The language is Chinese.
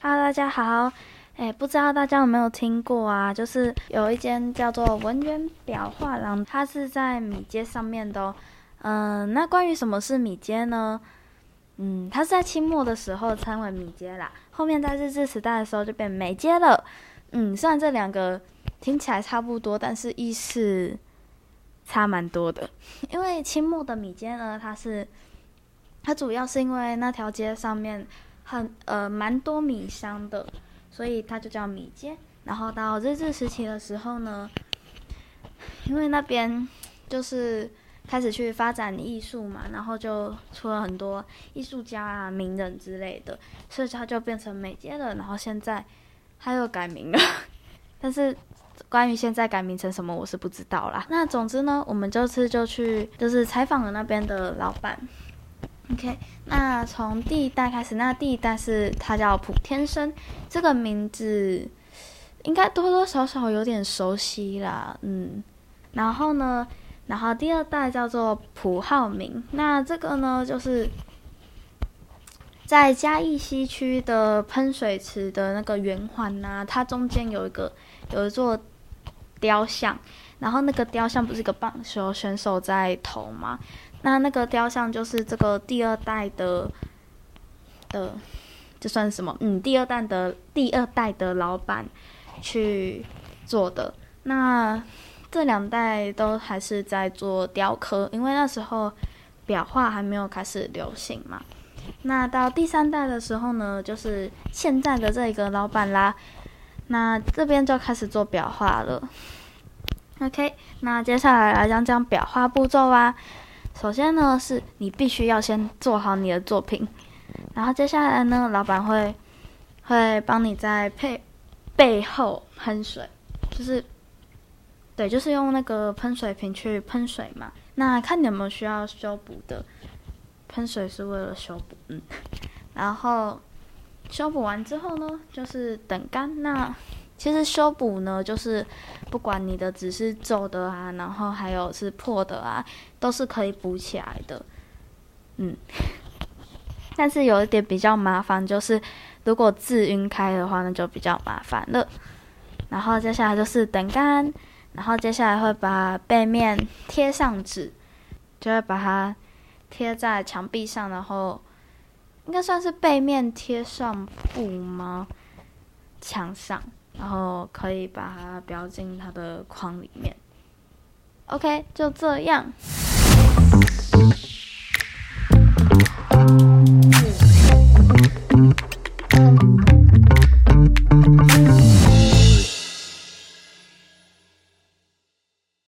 哈喽，大家好！哎，不知道大家有没有听过啊？就是有一间叫做文渊表画廊，它是在米街上面的。嗯，那关于什么是米街呢？嗯，它是在清末的时候称为米街啦，后面在日治时代的时候就变美街了。嗯，虽然这两个听起来差不多，但是意思。差蛮多的。因为清末的米街呢，它是它主要是因为那条街上面很呃蛮多米商的，所以它就叫米街。然后到日治时期的时候呢，因为那边就是。开始去发展艺术嘛，然后就出了很多艺术家啊、名人之类的，所以它就变成美街了。然后现在它又改名了，但是关于现在改名成什么，我是不知道啦。那总之呢，我们这次就去就是采访了那边的老板。OK，那从第一代开始，那第一代是他叫蒲天生，这个名字应该多多少少有点熟悉啦。嗯，然后呢？然后第二代叫做蒲浩明，那这个呢，就是在嘉义西区的喷水池的那个圆环呐，它中间有一个有一座雕像，然后那个雕像不是一个棒球选手在投吗？那那个雕像就是这个第二代的的，这算什么？嗯，第二代的第二代的老板去做的那。这两代都还是在做雕刻，因为那时候裱画还没有开始流行嘛。那到第三代的时候呢，就是现在的这个老板啦。那这边就开始做裱画了。OK，那接下来来讲讲裱画步骤啊。首先呢，是你必须要先做好你的作品，然后接下来呢，老板会会帮你在配背后喷水，就是。对，就是用那个喷水瓶去喷水嘛。那看你有没有需要修补的，喷水是为了修补，嗯。然后修补完之后呢，就是等干。那其实修补呢，就是不管你的纸是皱的啊，然后还有是破的啊，都是可以补起来的，嗯。但是有一点比较麻烦，就是如果字晕开的话，那就比较麻烦了。然后接下来就是等干。然后接下来会把背面贴上纸，就会把它贴在墙壁上，然后应该算是背面贴上布吗？墙上，然后可以把它标进它的框里面。OK，就这样。